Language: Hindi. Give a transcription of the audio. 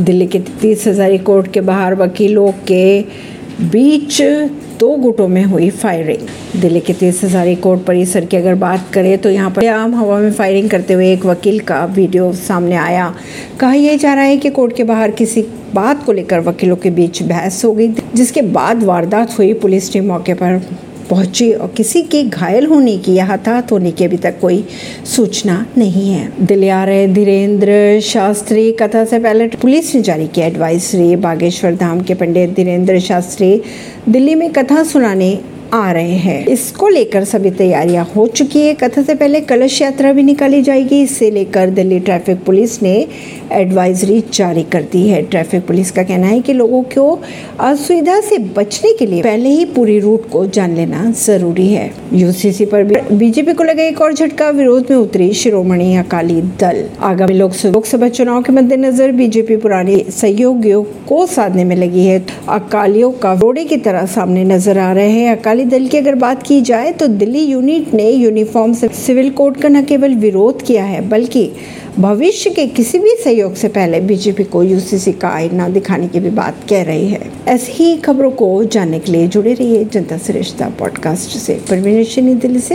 दिल्ली के तीस हजारी कोर्ट के बाहर वकीलों के बीच दो गुटों में हुई फायरिंग। दिल्ली के तीस हजारी कोर्ट परिसर की अगर बात करें तो यहाँ पर आम हवा में फायरिंग करते हुए एक वकील का वीडियो सामने आया। कहा यह जा रहा है कि कोर्ट के बाहर किसी बात को लेकर वकीलों के बीच बहस हो गई, जिसके बाद वारदात हुई। पुलिस टीम मौके पर पहुँची और किसी के घायल होने की या हताहत होने की अभी तक कोई सूचना नहीं है। दिल्ली आ रहे धीरेन्द्र शास्त्री। कथा से पहले पुलिस ने जारी किया एडवाइसरी बागेश्वर धाम के पंडित धीरेन्द्र शास्त्री। दिल्ली में कथा सुनाने आ रहे हैं। इसको लेकर सभी तैयारियाँ हो चुकी है। कथा से पहले कलश यात्रा भी निकाली जाएगी। इसे लेकर दिल्ली ट्रैफ़िक पुलिस ने एडवाइजरी जारी कर दी है। ट्रैफ़िक पुलिस का कहना है कि लोगों को असुविधा से बचने के लिए पहले ही पूरी रूट को जान लेना ज़रूरी है। यूसीसी पर बीजेपी को लगा एक और झटका। विरोध में उतरी शिरोमणि अकाली दल। आगामी लोकसभा चुनाव के मद्देनजर बीजेपी पुराने सहयोगियों को साधने में लगी है। अकालियों का रोड़े की तरह सामने नज़र आ रहे हैं। अकाली दल की अगर बात की जाए तो दिल्ली यूनिट ने यूनिफॉर्म सिविल कोड का न केवल विरोध किया है, बल्कि भविष्य के किसी भी सहयोग से पहले बीजेपी को यूसीसी का आईना दिखाने की भी बात कह रही है। ऐसी ही खबरों को जानने के लिए जुड़े रहिए जनता श्रेष्ठता पॉडकास्ट से। परवीन दिल्ली से।